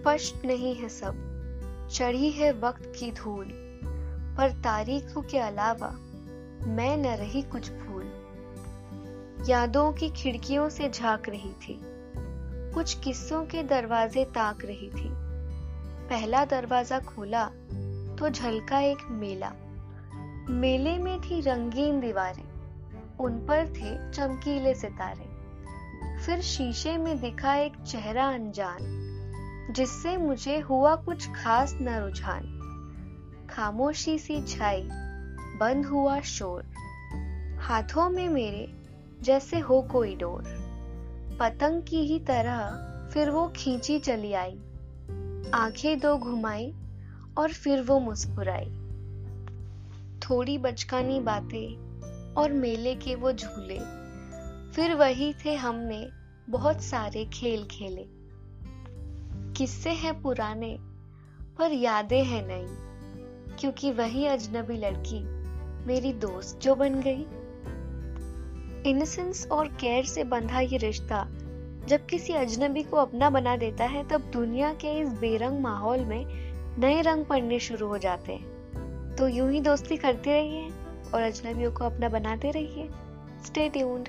स्पष्ट नहीं है सब। चढ़ी है वक्त की धूल, पर तारीखों के अलावा मैं न रही कुछ भूल। यादों की खिड़कियों से झाँक रही थी, कुछ किस्सों के दरवाजे ताक रही थी। पहला दरवाज़ा खोला तो झलका एक मेला। मेले में थी रंगीन दीवारें, उन पर थे चमकीले सितारे। फिर शीशे में दिखा एक चेहरा अनजान। जिससे मुझे हुआ कुछ खास न रुझान। खामोशी सी छाई, बंद हुआ शोर। हाथों में मेरे जैसे हो कोई डोर। पतंग की ही तरह फिर वो खींची चली आई। आँखें दो घुमाई और फिर वो मुस्कुराई। थोड़ी बचकानी बातें और मेले के वो झूले। फिर वही थे हमने बहुत सारे खेल खेले। किस्से हैं पुराने, पर यादें हैं नई। क्योंकि वही अजनबी लड़की मेरी दोस्त जो बन गई। इनसेंस और केयर से बंधा ये रिश्ता जब किसी अजनबी को अपना बना देता है, तब दुनिया के इस बेरंग माहौल में नए रंग पड़ने शुरू हो जाते हैं। तो यूँ ही दोस्ती करते रहिए और अजनबियों को अपना बनाते रहिए। Stay tuned